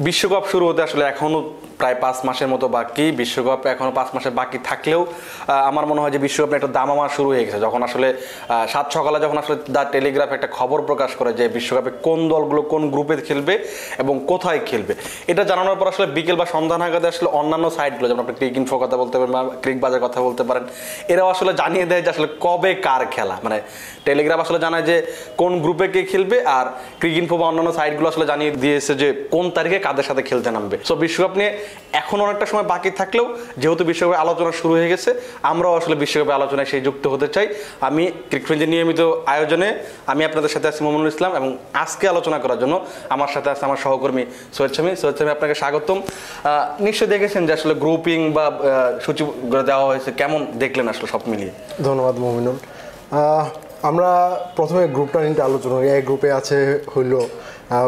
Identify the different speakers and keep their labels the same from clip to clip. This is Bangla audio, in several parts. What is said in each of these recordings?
Speaker 1: বিশ্বকাপ শুরু হতে আসলে এখনও প্রায় পাঁচ মাসের মতো বাকি। বিশ্বকাপ এখনও পাঁচ মাসের বাকি থাকলেও আমার মনে হয় যে বিশ্বকাপে একটা দামামা শুরু হয়ে গেছে। যখন আসলে সাত সকালে যখন আসলে দ্য টেলিগ্রাফ একটা খবর প্রকাশ করে যে বিশ্বকাপে কোন দলগুলো কোন গ্রুপে খেলবে এবং কোথায় খেলবে, এটা জানানোর পর আসলে বিকেল বা সন্ধ্যা নাগাদে আসলে অন্যান্য সাইটগুলো, যেমন আপনি ক্রিক ইনফো কথা বলতে পারেন বা ক্রিক বাজার কথা বলতে পারেন, এরাও আসলে জানিয়ে দেয় যে আসলে কবে কার খেলা। মানে টেলিগ্রাফ আসলে জানায় যে কোন গ্রুপে কে খেলবে আর ক্রিক ইনফো বা অন্যান্য সাইটগুলো আসলে জানিয়ে দিয়েছে যে কোন তারিখে কাদের সাথে খেলতে নামবে। সো বিশ্বকাপ নিয়ে এখন অনেকটা সময় বাকি থাকলেও যেহেতু বিশ্বকাপে আলোচনা শুরু হয়ে গেছে আমরাও আসলে বিশ্বকাপে আলোচনায় সেই যুক্ত হতে চাই। আমি ক্রিকেটের নিয়মিত আয়োজনে আমি আপনাদের সাথে আছি মোমিনুল ইসলাম এবং আজকে আলোচনা করার জন্য আমার সাথে আছে আমার সহকর্মী সৈয়দ শামী। সৈয়দ শামী আপনাকে স্বাগতম। আহ, নিশ্চয়ই দেখেছেন যে আসলে গ্রুপিং বা সূচি দেওয়া হয়েছে। কেমন দেখলেন আসলে সব মিলিয়ে?
Speaker 2: ধন্যবাদ মমিনুল। আমরা প্রথমে গ্রুপটা নিয়ে আলোচনা এই গ্রুপে আছে হইল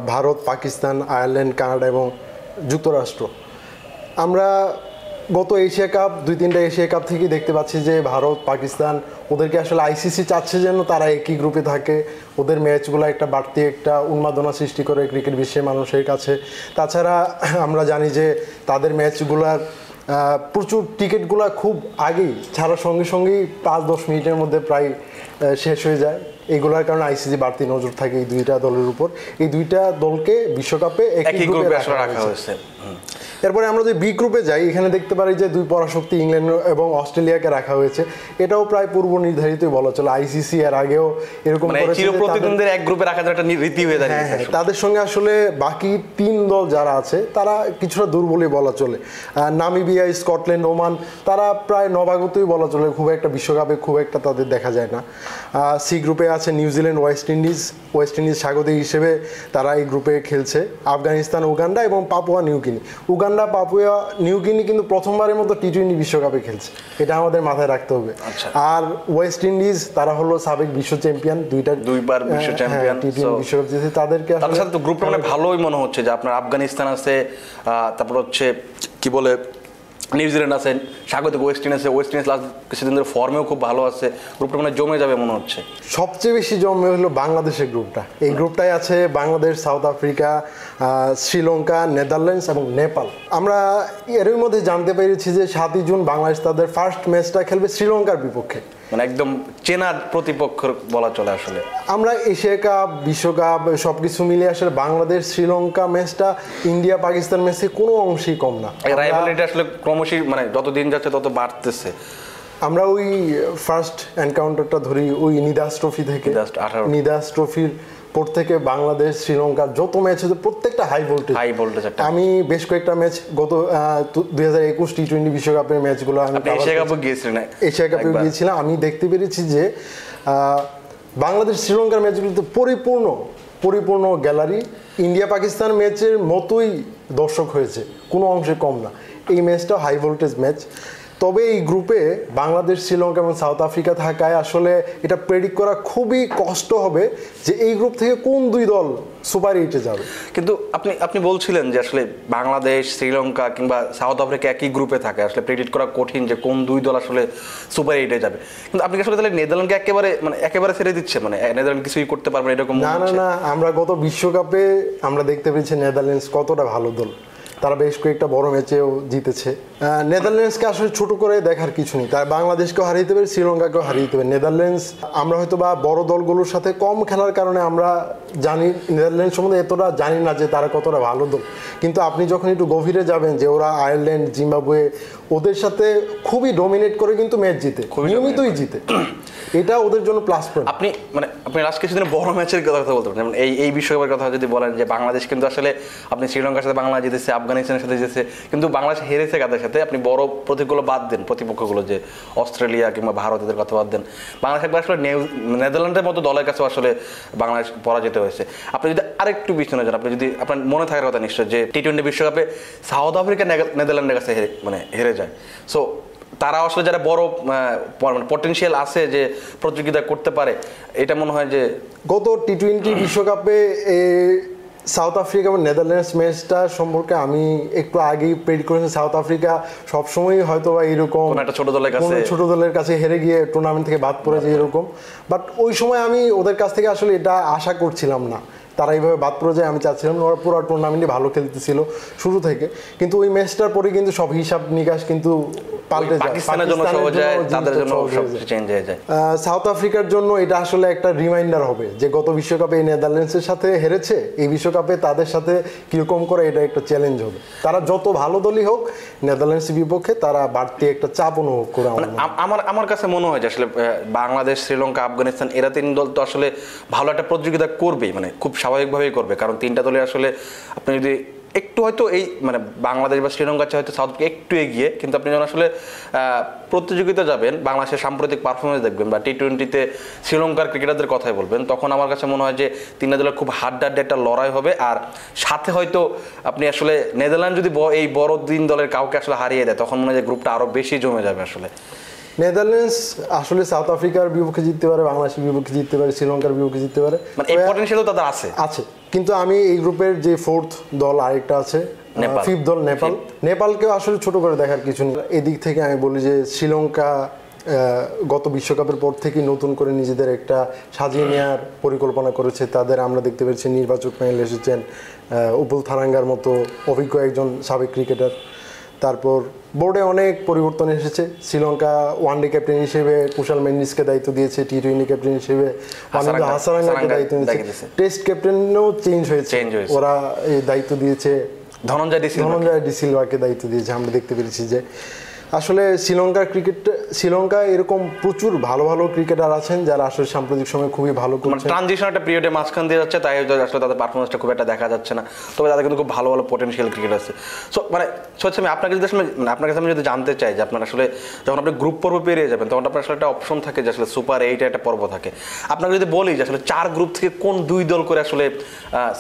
Speaker 2: ভারত পাকিস্তান আয়ারল্যান্ড কানাডা এবং যুক্তরাষ্ট্র। আমরা গত এশিয়া কাপ দুই তিনটা এশিয়া কাপ থেকেই দেখতে পাচ্ছি যে ভারত পাকিস্তান ওদেরকে আসলে আইসিসি চাচ্ছে যেন তারা একই গ্রুপে থাকে। ওদের ম্যাচগুলো একটা বাড়তি একটা উন্মাদনা সৃষ্টি করে ক্রিকেট বিশ্বের মানুষের কাছে। তাছাড়া আমরা জানি যে তাদের ম্যাচগুলার প্রচুর টিকিটগুলো খুব আগেই ছাড়ার সঙ্গে সঙ্গেই পাঁচ দশ মিনিটের মধ্যে প্রায় শেষ হয়ে যায়। এইগুলোর কারণে আইসিসি বাড়তি নজর থাকে এই দুইটা দলের উপর। এই দুইটা দলকে বিশ্বকাপে
Speaker 1: একই গ্রুপে রাখা হয়েছে।
Speaker 2: এরপরে আমরা যদি বি গ্রুপে যাই এখানে দেখতে পারি যে দুই পরাশক্তি ইংল্যান্ড এবং অস্ট্রেলিয়াকে রাখা হয়েছে। এটাও প্রায় পূর্ব নির্ধারিতই বলা চলে। আইসিসি এর আগেও এরকম
Speaker 1: মানে
Speaker 2: করেছে
Speaker 1: চির
Speaker 2: যে তাদের-
Speaker 1: প্রতিদ্বন্দ্বীদের এক গ্রুপে রাখা একটা রীতি হয়ে
Speaker 2: হ্যাঁ
Speaker 1: দাঁড়িয়েছে।
Speaker 2: হ্যাঁ তাদের সঙ্গে আসলে বাকি তিন দল যারা আছে তারা কিছুটা দুর্বলই বলা চলে। নামিবিয়া স্কটল্যান্ড ওমান তারা প্রায় নবাগতই বলা চলে। খুব একটা বিশ্বকাপে খুব একটা তাদের দেখা যায় না। সি গ্রুপে আছে New Zealand West Indies West Indies স্বাগতিক হিসেবে তারা এই গ্রুপে খেলছে। আফগানিস্তান উগান্ডা এবং Papua New Guinea Uganda Papua New Guinea কিন্তু প্রথমবারের মতো টি টোয়েন্টি বিশ্বকাপে খেলছে। এটা আমাদের মাথায় রাখতে হবে।
Speaker 1: আচ্ছা।
Speaker 2: আর ওয়েস্ট ইন্ডিজ তারা হলো সাবেক বিশ্ব চ্যাম্পিয়ন দুইটা
Speaker 1: দুইবার বিশ্ব চ্যাম্পিয়ন
Speaker 2: টি টোয়েন্টি বিশ্বকাপ জিতেছে। তাদেরকে
Speaker 1: তাদের
Speaker 2: আসলে
Speaker 1: সাথে তো গ্রুপটা মানে ভালোই মনে হচ্ছে যে আপনার আফগানিস্তান আছে আহ, তারপর হচ্ছে কি বলে নিউজিল্যান্ড আছে স্বাগতিক ওয়েস্ট ইন্ডিজ আছে ওয়েস্ট ইন্ডিজ লাস্ট কিছুদিন ধরে ফর্মেও খুব ভালো আছে গ্রুপটা মানে জমে যাবে মনে হচ্ছে।
Speaker 2: সবচেয়ে বেশি জমে হলো বাংলাদেশের গ্রুপটা এই গ্রুপটাই আছে Bangladesh South Africa Sri Lanka Netherlands এবং নেপাল আমরা এরই মধ্যে জানতে পেরেছি যে সাতই জুন বাংলাদেশ তাদের ফার্স্ট ম্যাচটা খেলবে শ্রীলঙ্কার বিপক্ষে।
Speaker 1: মানে একদম চেনা প্রতিপক্ষ বলা চলে আসলে।
Speaker 2: আমরা এশিয়া কাপ বিশ্বকাপ সব কিছু মিলিয়ে আসলে বাংলাদেশ শ্রীলঙ্কা ম্যাচটা ইন্ডিয়া পাকিস্তান ম্যাচে কোনো অংশেই কম না।
Speaker 1: রাইভালিটি আসলে ক্রমশই মানে যত দিন যাচ্ছে তত বাড়তেছে।
Speaker 2: আমরা ওই ফার্স্ট এনকাউন্টারটা ধরি ওই নিদাস ট্রফি থেকে।
Speaker 1: নিদাস 18
Speaker 2: নিদাস ট্রফির পর থেকে বাংলাদেশ শ্রীলঙ্কার যত ম্যাচ হচ্ছে প্রত্যেকটা হাই ভোল্টেজ
Speaker 1: হাই ভোল্টেজ
Speaker 2: আমি বেশ কয়েকটা ম্যাচ গত দুই হাজার একুশ টি টোয়েন্টি বিশ্বকাপের ম্যাচগুলো আমি
Speaker 1: এশিয়া কাপে গিয়েছিলেন
Speaker 2: এশিয়া কাপে গিয়েছিলাম। আমি দেখতে পেরেছি যে বাংলাদেশ শ্রীলঙ্কার ম্যাচগুলোতে পরিপূর্ণ পরিপূর্ণ গ্যালারি ইন্ডিয়া পাকিস্তান ম্যাচের মতোই দর্শক হয়েছে। কোনো অংশে কম না। এই ম্যাচটা হাই ভোল্টেজ ম্যাচ তবে এই গ্রুপে বাংলাদেশ শ্রীলঙ্কা এবং সাউথ আফ্রিকা থাকায় আসলে এটা প্রেডিক্ট করা খুবই কষ্ট হবে যে এই গ্রুপ থেকে কোন দুই দল সুপার এইটে যাবে।
Speaker 1: কিন্তু আপনি আপনি বলছিলেন যে আসলে বাংলাদেশ শ্রীলঙ্কা কিংবা সাউথ আফ্রিকা একই গ্রুপে থাকে আসলে প্রেডিক্ট করা কঠিন যে কোন দুই দল আসলে সুপার এইটে যাবে। কিন্তু আপনি আসলে তাহলে নেদারল্যান্ডকে একেবারে মানে একেবারে ছেড়ে দিচ্ছে? মানে নেদারল্যান্ড কিছুই করতে পারবে না এরকম
Speaker 2: না না না আমরা গত বিশ্বকাপে আমরা দেখতে পেয়েছি নেদারল্যান্ডস কতটা ভালো দল। তারা বেশ কয়েকটা বড় ম্যাচেও জিতেছে। নেদারল্যান্ডসকে আসলে ছোট করে দেখার কিছু নেই। তার বাংলাদেশকেও হারিয়ে দেবে শ্রীলঙ্কাকেও হারিয়ে দেবে নেদারল্যান্ডস আমরা হয়তো বা বড় দলগুলোর সাথে কম খেলার কারণে আমরা জানি নেদারল্যান্ডস সম্বন্ধে এতটা জানি না যে তারা কতটা ভালো দল। কিন্তু আপনি যখন একটু গভীরে যাবেন যে ওরা আয়ারল্যান্ড জিম্বাবুয়ে ওদের সাথে খুবই ডোমিনেট করে কিন্তু ম্যাচ জিতে।
Speaker 1: খুবই
Speaker 2: নিয়মিতই জিতে। এটা ওদের জন্য প্লাস পয়েন্ট
Speaker 1: আপনি মানে আপনি লাস্ট কিছুদিন বড় ম্যাচের কথা বলতে পারেন। যেমন এই এই বিশ্বকাপের কথা যদি বলেন যে বাংলাদেশ কিন্তু আসলে আপনি শ্রীলঙ্কার সাথে বাংলাদেশ জিতেছে আফগানিস্তানের সাথে জিতেছে কিন্তু বাংলাদেশ হেরেছে কাদের সাথে? আপনি বড় প্রতীকগুলো বাদ দেন, প্রতিপক্ষগুলো যে অস্ট্রেলিয়া কিংবা ভারত এদের কথা বাদ দেন। বাংলাদেশ একবার আসলে নেদারল্যান্ডের মতো দলের কাছেও আসলে বাংলাদেশ পরাজিত হয়েছে। আপনি যদি আরেকটু পিছনে যান, আপনি যদি আপনার মনে থাকার কথা নিশ্চয় যে টি টোয়েন্টি বিশ্বকাপে সাউথ আফ্রিকা নেদারল্যান্ডের কাছে মানে হেরে যায়। সো তারা আসলে যারা বড় মানে পটেনশিয়াল আছে যে প্রতিযোগিতা করতে পারে, এটা মনে হয় যে
Speaker 2: গত টি টোয়েন্টি বিশ্বকাপে সাউথ আফ্রিকা এবং নেদারল্যান্ডস ম্যাচটা সম্পর্কে আমি একটু আগেই প্রেড করেছি। সাউথ আফ্রিকা সবসময়ই হয়তো বা এরকম
Speaker 1: একটা ছোট দলের কাছে-
Speaker 2: ছোট দলের কাছে হেরে গিয়ে টুর্নামেন্ট থেকে বাদ পড়েছে এরকম বাট ওই সময় আমি ওদের কাছ থেকে আসলে এটা আশা করছিলাম না। তারা এইভাবে বাদ পড়ে যায় আমি চাচ্ছিলাম ওরা পুরো টুর্নামেন্টে ভালো খেলতেছিল শুরু থেকে। কিন্তু ওই ম্যাচটার পরে কিন্তু সব হিসাব নিকাশ কিন্তু পাল্টে যায়।
Speaker 1: পাকিস্তানের জন্য সহজ যায় তাদের জন্য সব চেঞ্জ হয়ে যায়।
Speaker 2: সাউথ আফ্রিকার জন্য এটা আসলে একটা রিমাইন্ডার হবে যে গত বিশ্বকাপে এই নেদারল্যান্ডসের সাথে হেরেছে এই বিশ্বকাপে তাদের সাথে কীরকম করে এটা একটা চ্যালেঞ্জ হবে। তারা যত ভালো দলই হোক নেদারল্যান্ডসের বিপক্ষে তারা বাড়তি একটা চাপ অনুভব করে আমার মনে।
Speaker 1: আম- আমার আমার কাছে মনে হয় যে আসলে বাংলাদেশ শ্রীলঙ্কা আফগানিস্তান এরা তিন দল তো আসলে ভালো একটা প্রতিযোগিতা করবেই মানে খুব স্বাভাবিকভাবেই করবে। কারণ তিনটা দলে আসলে আপনি যদি একটু হয়তো এই মানে বাংলাদেশ বা শ্রীলঙ্কার চেয়ে হয়তো সাউথ একটু এগিয়ে, কিন্তু আপনি যখন আসলে প্রতিযোগিতা যাবেন, বাংলাদেশের সাম্প্রতিক পারফরমেন্স দেখবেন বা টি টোয়েন্টিতে শ্রীলঙ্কার ক্রিকেটারদের কথাই বলবেন, তখন আমার কাছে মনে হয় যে তিনটা দলের খুব হাড্ডাড্ডি একটা লড়াই হবে। আর সাথে হয়তো আপনি আসলে নেদারল্যান্ড যদি এই বড় দিন দলের কাউকে আসলে হারিয়ে দেয়, তখন মনে হয় যে গ্রুপটা আরও বেশি জমে যাবে আসলে।
Speaker 2: নেদারল্যান্ডস আসলে সাউথ আফ্রিকার বিপক্ষে জিততে পারে বাংলাদেশের বিপক্ষে জিততে পারে শ্রীলঙ্কার বিপক্ষে জিততে পারে।
Speaker 1: মানে এই পটেনশিয়ালও তাদের আছে।
Speaker 2: আছে। কিন্তু আমি এই গ্রুপের যে ফোর্থ দল আরেকটা আছে। ফিফথ দল নেপাল। নেপালকেও আসলে ছোট করে দেখার কিছু নেই। এদিক থেকে আমি বলি যে শ্রীলঙ্কা গত বিশ্বকাপের পর থেকে নতুন করে নিজেদের একটা সাজিয়ে নেওয়ার পরিকল্পনা করেছে। তাদের আমরা দেখতে পেরেছি নির্বাচক প্যানেল এসেছেন উপুল থারাঙ্গার মতো অভিজ্ঞ একজন সাবেক ক্রিকেটার তারপর বোর্ডে অনেক পরিবর্তন এসেছে। শ্রীলঙ্কা ওয়ান ডে ক্যাপ্টেন হিসেবে কুশাল মেন্ডিসকে দায়িত্ব দিয়েছে টি টোয়েন্টি ক্যাপ্টেন হিসেবে। হাসারাঙ্গাকে দায়িত্ব দিয়েছে। টেস্ট ক্যাপ্টেনও চেঞ্জ হয়েছে। ওরা এই দায়িত্ব দিয়েছে।
Speaker 1: ধনঞ্জয়
Speaker 2: ডিসিলভাকে দায়িত্ব দিয়েছে। আমরা দেখতে পেরেছি যে আসলে শ্রীলঙ্কার ক্রিকেট শ্রীলঙ্কায় এরকম প্রচুর ভালো ভালো ক্রিকেটার আছেন যারা আসলে সাম্প্রতিক সময়ে খুবই ভালো
Speaker 1: মানে
Speaker 2: করছেন।
Speaker 1: ট্রানজিশন একটা পিরিয়ডে মাঝখান দিয়ে যাচ্ছে তাই আসলে তাদের পারফরমেন্সটা খুব একটা দেখা যাচ্ছে না। তবে তাদের কিন্তু খুব ভালো ভালো পটেনশিয়াল ক্রিকেট আছে। সো মানে সো হচ্ছে আমি আপনাকে যদি আসলে মানে আপনার কাছে আমি যদি জানতে চাই যে আপনার আসলে যখন আপনি গ্রুপ পর্ব পেরিয়ে যাবেন তখন আপনার আসলে একটা অপশন থাকে যে আসলে সুপার এইটে একটা পর্ব থাকে। আপনাকে যদি বলি যে আসলে চার গ্রুপ থেকে কোন দুই দল করে আসলে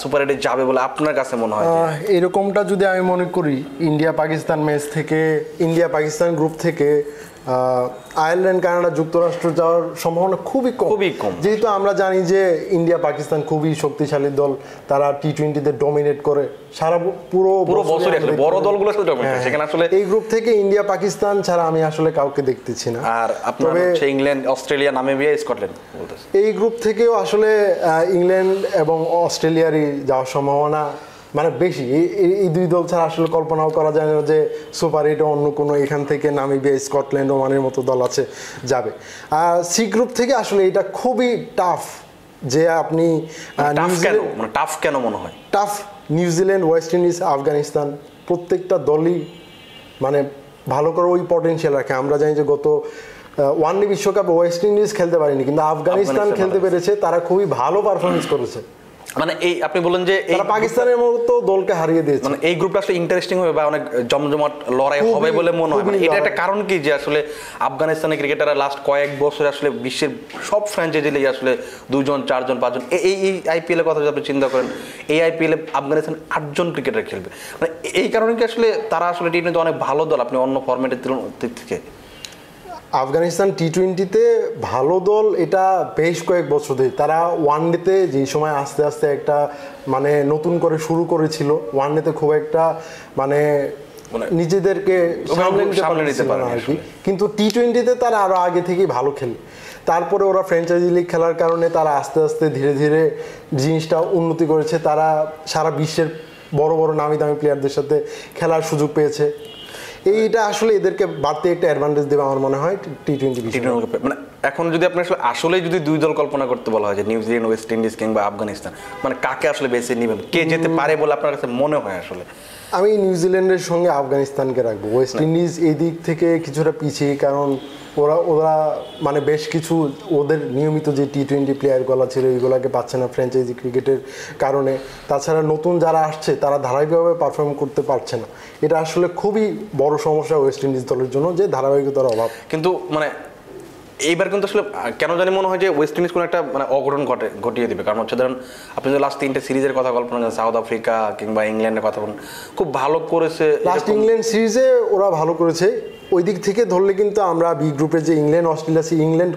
Speaker 1: সুপার এইটে যাবে বলে আপনার কাছে মনে হয়
Speaker 2: এরকমটা যদি আমি মনে করি ইন্ডিয়া পাকিস্তান ম্যাচ থেকে ইন্ডিয়া পাকিস্তান গ্রুপ থেকে আয়ারল্যান্ড কানাডা যুক্তরাষ্ট্র যাওয়ার সম্ভাবনা খুবই কম।
Speaker 1: খুবই কম।
Speaker 2: যেহেতু আমরা জানি যে ইন্ডিয়া পাকিস্তান খুবই শক্তিশালী দল তারা টি টোয়েন্টিতে ডমিনেট করে সারা পুরো
Speaker 1: পুরো আসলে বড় দলগুলো
Speaker 2: হ্যাঁ,
Speaker 1: সেখানে আসলে-
Speaker 2: এই গ্রুপ থেকে ইন্ডিয়া পাকিস্তান ছাড়া আমি আসলে কাউকে দেখতেছি না।
Speaker 1: আর আপনার হচ্ছে ইংল্যান্ড অস্ট্রেলিয়া নামিবিয়া স্কটল্যান্ড বলতেছে।
Speaker 2: এই গ্রুপ থেকেও আসলে ইংল্যান্ড এবং অস্ট্রেলিয়ারই যাওয়ার সম্ভাবনা মানে বেশি এই- দুই দল ছাড়া আসলে কল্পনাও করা যায় না যে সুপার এইটে অন্য কোনো এখান থেকে নামিবিয়া স্কটল্যান্ড ওমানের মতো দল আছে যাবে। আর সি গ্রুপ থেকে আসলে এটা খুবই টাফ যে আপনি আহ,
Speaker 1: টাফ কেন?
Speaker 2: নিউজিল্যান্ড
Speaker 1: মানে টাফ কেন মনে হয়?
Speaker 2: Tough New Zealand West Indies Afghanistan প্রত্যেকটা দলই মানে ভালো করে ওই পটেনশিয়াল রাখে। আমরা জানি যে গত ওয়ান ডে বিশ্বকাপে ওয়েস্ট ইন্ডিজ খেলতে পারেনি কিন্তু আফগানিস্তান খেলতে পেরেছে তারা খুবই ভালো পারফরমেন্স করেছে।
Speaker 1: মানে এই আপনি বলেন যে
Speaker 2: তারা পাকিস্তানের মতো দলকে হারিয়ে দিয়েছে।
Speaker 1: মানে এই গ্রুপটা আসলে ইন্টারেস্টিং হবে বা অনেক জমজমাট লড়াই হবে বলে মনে হয়। মানে এটা একটা কারণ কি যে আসলে আফগানিস্তানের ক্রিকেটাররা লাস্ট কয়েক বছর আসলে বিশ্বের সব ফ্র্যাঞ্চাইজি লিগে আসলে দুজন চারজন পাঁচজন এই এই আইপিএল এর কথা যদি আপনি চিন্তা করেন এই আইপিএল এ আফগানিস্তান আটজন ক্রিকেটার খেলবে। মানে এই কারণে কি আসলে তারা আসলে টি অনেক ভালো দল আপনি অন্য ফরম্যাটের থেকে?
Speaker 2: আফগানিস্তান টি টোয়েন্টিতে ভালো দল এটা বেশ কয়েক বছর ধরে। তারা ওয়ান ডেতে যেই সময় আস্তে আস্তে একটা মানে নতুন করে শুরু করেছিল ওয়ান ডেতে খুব একটা মানে
Speaker 1: মানে
Speaker 2: নিজেদেরকে সামলে নিতে
Speaker 1: পারেনি
Speaker 2: আর কি। কিন্তু টি টোয়েন্টিতে তারা আরও আগে থেকেই ভালো খেলে। তারপরে ওরা ফ্র্যাঞ্চাইজি লিগ খেলার কারণে তারা আস্তে আস্তে ধীরে ধীরে জিনিসটা উন্নতি করেছে। তারা সারা বিশ্বের বড় বড় নামি দামি প্লেয়ারদের সাথে খেলার সুযোগ পেয়েছে। এইটা আসলে এদেরকে বাড়তে একটা অ্যাডভান্টেজ দেবে আমার মনে হয় টি টোয়েন্টি
Speaker 1: টি টোয়েন্টি মানে এখন যদি আপনি আসলে আসলে যদি দুই দল কল্পনা করতে বলা হয় যে নিউজিল্যান্ড ওয়েস্ট ইন্ডিজ কিংবা আফগানিস্তান মানে কাকে আসলে বেছে নেবেন? কে যেতে পারে বলে আপনার কাছে মনে হয় আসলে?
Speaker 2: আমি নিউজিল্যান্ডের সঙ্গে আফগানিস্তানকে রাখব। ওয়েস্ট ইন্ডিজ এই দিক থেকে কিছুটা পিছিয়ে কারণ ওরা ওরা মানে বেশ কিছু ওদের নিয়মিত যে টি টোয়েন্টি প্লেয়ারগুলো ছিল এইগুলোকে পাচ্ছে না ফ্র্যাঞ্চাইজি ক্রিকেটের কারণে। তাছাড়া নতুন যারা আসছে, তারা ধারাবাহিকভাবে পারফর্ম করতে পারছে না। এটা আসলে খুবই বড় সমস্যা ওয়েস্ট ইন্ডিজ দলের জন্য, যে ধারাবাহিকতার অভাব।
Speaker 1: কিন্তু মানে এইবার কিন্তু আসলে কেন জানি মনে হয় যে ওয়েস্ট ইন্ডিজ কোনো একটা মানে অঘটন ঘটে ঘটিয়ে দিবে। কারণ হচ্ছে ধরুন আপনি যদি লাস্ট তিনটে সিরিজের কথা কল্পনা করেন সাউথ আফ্রিকা কিংবা ইংল্যান্ডের কথা বলেন খুব ভালো করেছে
Speaker 2: লাস্ট ইংল্যান্ড সিরিজে ওরা ভালো করেছে। ওই দিক থেকে ধরলে কিন্তু আমরা বি গ্রুপে যে ইংল্যান্ড অস্ট্রেলিয়া আছে ইংল্যান্ড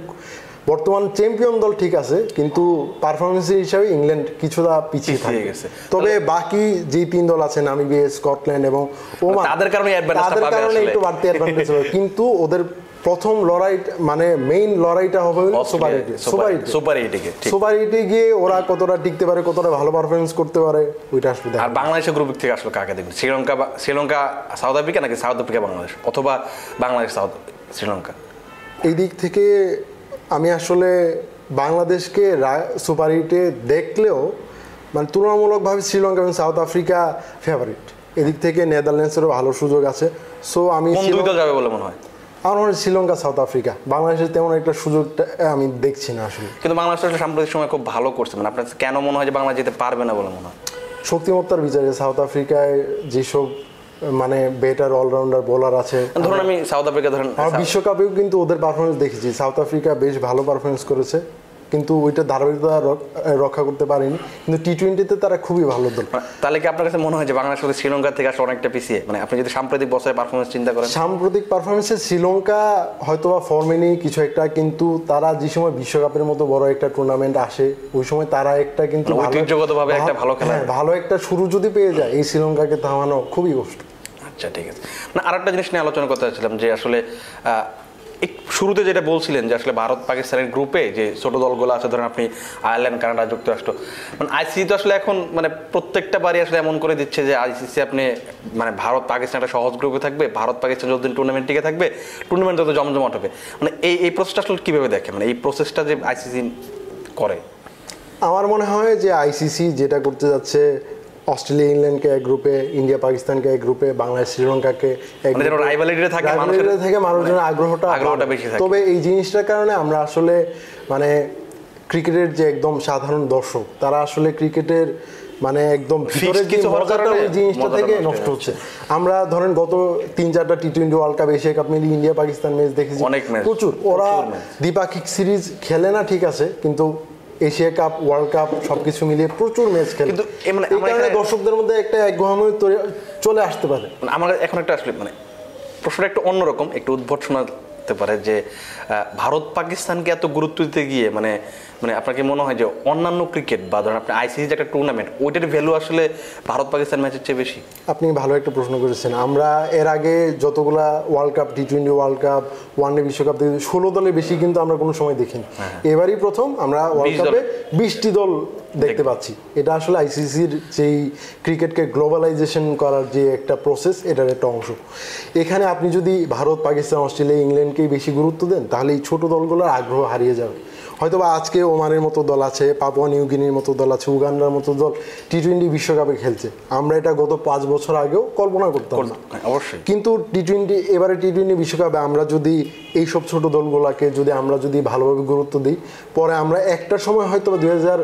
Speaker 2: বর্তমান চ্যাম্পিয়ন দল ঠিক আছে কিন্তু পারফরমেন্স হিসাবে ইংল্যান্ড কিছুটা পিছিয়ে
Speaker 1: পিছিয়ে
Speaker 2: থাকে।
Speaker 1: গেছে।
Speaker 2: তবে বাকি যে তিন দল আছে নামিবিয়া স্কটল্যান্ড এবং ওমান
Speaker 1: তাদের কারণে
Speaker 2: তাদের কারণে একটু বাড়তি অ্যাডভান্টেজ হবে। কিন্তু ওদের প্রথম লড়াই মানে মেইন লড়াইটা হবে সুপার এইটে সুপার এইটে
Speaker 1: সুপার এইটিকে ঠিক।
Speaker 2: সুপার এইটে গিয়ে ওরা কতটা টিকতে পারে কতটা ভালো পারফরমেন্স করতে পারে ওইটা আসলে
Speaker 1: আর বাংলাদেশের গ্রুপ থেকে আসলে কাকে দেখবেন শ্রীলঙ্কা বা শ্রীলঙ্কা সাউথ আফ্রিকা নাকি সাউথ আফ্রিকা বাংলাদেশ অথবা বাংলাদেশ সাউথ শ্রীলঙ্কা?
Speaker 2: এই দিক থেকে আমি আসলে বাংলাদেশকে সুপার এইটে দেখলেও মানে তুলনামূলকভাবে শ্রীলঙ্কা এবং সাউথ আফ্রিকা ফেভারিট এদিক থেকে নেদারল্যান্ডসেরও ভালো সুযোগ আছে। সো আমি শ্রীলঙ্কা-
Speaker 1: যাবে বলে মনে হয়?
Speaker 2: আমার মনে শ্রীলঙ্কা সাউথ আফ্রিকা। বাংলাদেশের তেমন একটা সুযোগটা আমি দেখছি না আসলে।
Speaker 1: কিন্তু বাংলাদেশ সাম্প্রতিক সময় খুব ভালো করছে। মানে আপনার কেন মনে হয় যে বাংলা যেতে পারবে না বলে মনে হয়?
Speaker 2: শক্তিমত্তার বিচারে সাউথ আফ্রিকায় যেসব মানে বেটার অলরাউন্ডার বোলার আছে
Speaker 1: ধরুন আমি সাউথ আফ্রিকা ধরেন
Speaker 2: বিশ্বকাপেও কিন্তু ওদের পারফরমেন্স দেখেছি। সাউথ আফ্রিকা বেশ ভালো পারফরমেন্স করেছে। কিন্তু ওইটা ধারাবাহিকতা রক্ষা করতে পারেনি। কিন্তু টি টোয়েন্টিতে তারা খুবই ভালো দল।
Speaker 1: তাহলে কি আপনার কাছে মনে হয় যে বাংলাদেশ শ্রীলঙ্কা থেকে আসলে অনেকটা পিছিয়ে? মানে আপনি যদি সাম্প্রতিক বছরের পারফরমেন্স চিন্তা করেন।
Speaker 2: সাম্প্রতিক পারফরমেন্সে শ্রীলঙ্কা হয়তোবা ফর্মে নেই কিছু একটা কিন্তু তারা যে সময় বিশ্বকাপের মতো বড় একটা টুর্নামেন্ট আসে ওই সময় তারা একটা কিন্তু
Speaker 1: মানে ঐতিহ্যগতভাবে একটা ভালো খেলা।
Speaker 2: হ্যাঁ, ভালো একটা শুরু যদি পেয়ে যায় এই শ্রীলঙ্কাকে থামানো খুবই কষ্ট।
Speaker 1: আচ্ছা ঠিক আছে। না আরেকটা জিনিস নিয়ে আলোচনা করতে চাচ্ছিলাম যে আসলে শুরুতে যেটা বলছিলেন যে আসলে ভারত পাকিস্তানের গ্রুপে যে ছোট দলগুলো আছে, ধরেন আপনি আয়ারল্যান্ড, কানাডা যুক্তরাষ্ট্র মানে আইসিসি তো আসলে এখন মানে প্রত্যেকটা বারই আসলে এমন করে দিচ্ছে যে আইসিসি আপনি মানে ভারত পাকিস্তান একটা সহজ গ্রুপে থাকবে, ভারত পাকিস্তান যতদিন টুর্নামেন্ট টিকে থাকবে টুর্নামেন্ট তত জমজমাট হবে। মানে এই এই প্রসেসটা আসলে কীভাবে দেখে মানে এই প্রসেসটা যে আইসিসি করে?
Speaker 2: আমার মনে হয় যে আইসিসি যেটা করতে যাচ্ছে অস্ট্রেলিয়া ইংল্যান্ডকে এক গ্রুপে ইন্ডিয়া পাকিস্তানকে এক গ্রুপে বাংলাদেশ শ্রীলঙ্কাকে
Speaker 1: মানে থাকে মানুষের-
Speaker 2: থেকে মানুষের আগ্রহটা
Speaker 1: আগ্রহটা বেশি থাকে।
Speaker 2: তবে এই জিনিসটার কারণে আমরা আসলে মানে ক্রিকেটের যে একদম সাধারণ দর্শক তারা আসলে ক্রিকেটের মানে একদম জিনিসটা থেকে
Speaker 1: নষ্ট
Speaker 2: হচ্ছে। আমরা ধরেন গত তিন চারটা T twenty world cup Asia cup মিলিয়ে ইন্ডিয়া পাকিস্তান ম্যাচ দেখেছি প্রচুর। ওরা দ্বিপাক্ষিক সিরিজ খেলে না ঠিক আছে কিন্তু এশিয়া কাপ ওয়ার্ল্ড কাপ সবকিছু মিলিয়ে প্রচুর ম্যাচ খেলে।
Speaker 1: কিন্তু মানে আমাদের
Speaker 2: কারণে দর্শকদের মধ্যে একটা তৈরি- চলে আসতে পারে।
Speaker 1: মানে আমার এখন একটা আসলে মানে প্রশ্নটা একটু অন্যরকম একটু উদ্ভট শোনাতে পারে যে ভারত পাকিস্তানকে এত গুরুত্ব দিতে গিয়ে মানে মানে আপনাকে মনে হয় যে অন্যান্য ক্রিকেট বা ধরেন আপনি আইসিসি যে একটা টুর্নামেন্ট ওইটার ভ্যালু আসলে ভারত পাকিস্তান ম্যাচের চেয়ে বেশি?
Speaker 2: আপনি ভালো একটা প্রশ্ন করেছেন। আমরা এর আগে যতগুলা world cup T twenty world cup one day বিশ্বকাপ ষোলো দলের বেশি কিন্তু আমরা কোনো সময় দেখিনি। এবারই প্রথম আমরা ওয়ার্ল্ড
Speaker 1: হ্যাঁ,
Speaker 2: কাপে বিশটি দল দেখতে পাচ্ছি। এটা আসলে আইসিসির যেই ক্রিকেটকে গ্লোবালাইজেশন করার যে একটা প্রসেস এটার একটা অংশ। এখানে আপনি যদি ভারত পাকিস্তান অস্ট্রেলিয়া ইংল্যান্ডকেই বেশি গুরুত্ব দেন তাহলে এই ছোট দলগুলোর আগ্রহ হারিয়ে যাবে। হয়তো বা আজকে ওমানের মতো দল আছে পাপুয়া নিউগিনির মতো দল আছে উগান্ডার মতো দল টি টোয়েন্টি বিশ্বকাপে খেলছে। আমরা এটা গত পাঁচ বছর আগেও কল্পনা করতাম না।
Speaker 1: হ্যাঁ, অবশ্যই।
Speaker 2: কিন্তু টি টোয়েন্টি এবারে টি টোয়েন্টি বিশ্বকাপে আমরা যদি এই সব ছোট দলগুলোকে যদি আমরা যদি ভালোভাবে গুরুত্ব দিই পরে আমরা একটা সময় হয়তো দুই হাজার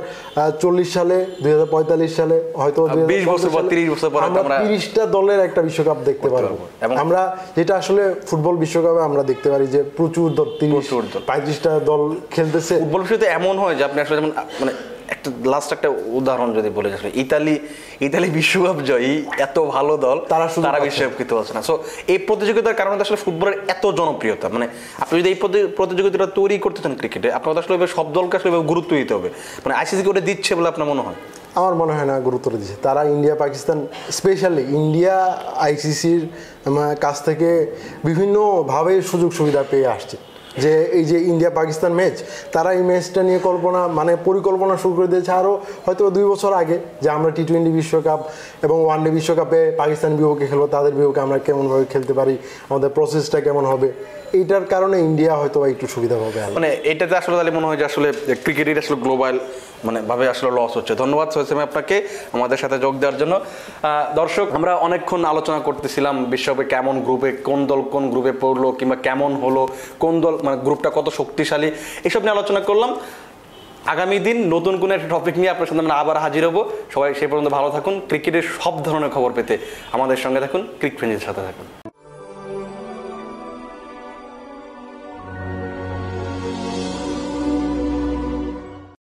Speaker 2: চল্লিশ সালে দুই হাজার পঁয়তাল্লিশ সালে হয়তো
Speaker 1: 20 বছর পর, 30 বছর পর হয়তো
Speaker 2: আমরা
Speaker 1: আমরা
Speaker 2: তিরিশটা দলের একটা বিশ্বকাপ দেখতে পারব। আমরা যেটা আসলে ফুটবল বিশ্বকাপে আমরা দেখতে পারি যে প্রচুর দল তিরিশ পঁয়ত্রিশটা দল খেলতেছে।
Speaker 1: ফুটবল বিষয়তে এমন হয় যে আপনি আসলে যেমন মানে একটা লাস্ট একটা উদাহরণ যদি বলে আসলে ইতালি ইতালি বিশ্বকাপ জয়ী এত ভালো দল
Speaker 2: তারা
Speaker 1: তারা বিশ্বকাপ খেতে পারছে না। সো এই প্রতিযোগিতার কারণে আসলে ফুটবলের এত জনপ্রিয়তা। মানে আপনি যদি এই প্রতিযোগিতাটা তৈরি করতে চান ক্রিকেটে আপনার আসলে সব দলকে আসলে গুরুত্ব দিতে হবে। মানে আইসিসি করে দিচ্ছে বলে আপনার মনে হয়?
Speaker 2: আমার মনে হয় না গুরুত্ব দিচ্ছে। তারা ইন্ডিয়া পাকিস্তান স্পেশালি ইন্ডিয়া আইসিসির কাছ থেকে বিভিন্নভাবে সুযোগ সুবিধা পেয়ে আসছে। যে এই যে ইন্ডিয়া পাকিস্তান ম্যাচ তারা এই ম্যাচটা নিয়ে কল্পনা মানে পরিকল্পনা শুরু করে দিয়েছে আরও হয়তো দুই বছর আগে, যে আমরা টি টোয়েন্টি বিশ্বকাপ এবং ওয়ান ডে বিশ্বকাপে পাকিস্তান বিপক্ষে খেলব, তাদের বিপক্ষে আমরা কেমনভাবে খেলতে পারি, আমাদের প্রসেসটা কেমন হবে, এইটার কারণে ইন্ডিয়া হয়তো একটু সুবিধা পাবে
Speaker 1: মানে এটাতে আসলে তাহলে মনে হয় যে আসলে ক্রিকেটের আসলে গ্লোবাল মানে ভাবে আসলে লস হচ্ছে। ধন্যবাদ সোহেসেম আপনাকে আমাদের সাথে যোগ দেওয়ার জন্য। দর্শক, আমরা অনেকক্ষণ আলোচনা করতেছিলাম বিশ্বকাপে কেমন গ্রুপে কোন দল কোন গ্রুপে পড়ল কিংবা কেমন হলো, কোন দল মানে গ্রুপটা কত শক্তিশালী, এসব নিয়ে আলোচনা করলাম। আগামী দিন নতুন কোনো একটা টপিক নিয়ে আপনার সাথে আমরা আবার হাজির হব। সবাই সেই পর্যন্ত ভালো থাকুন। ক্রিকেটের সব ধরনের খবর পেতে আমাদের সঙ্গে থাকুন। ক্রিক ফ্রেন্ডের সাথে থাকুন।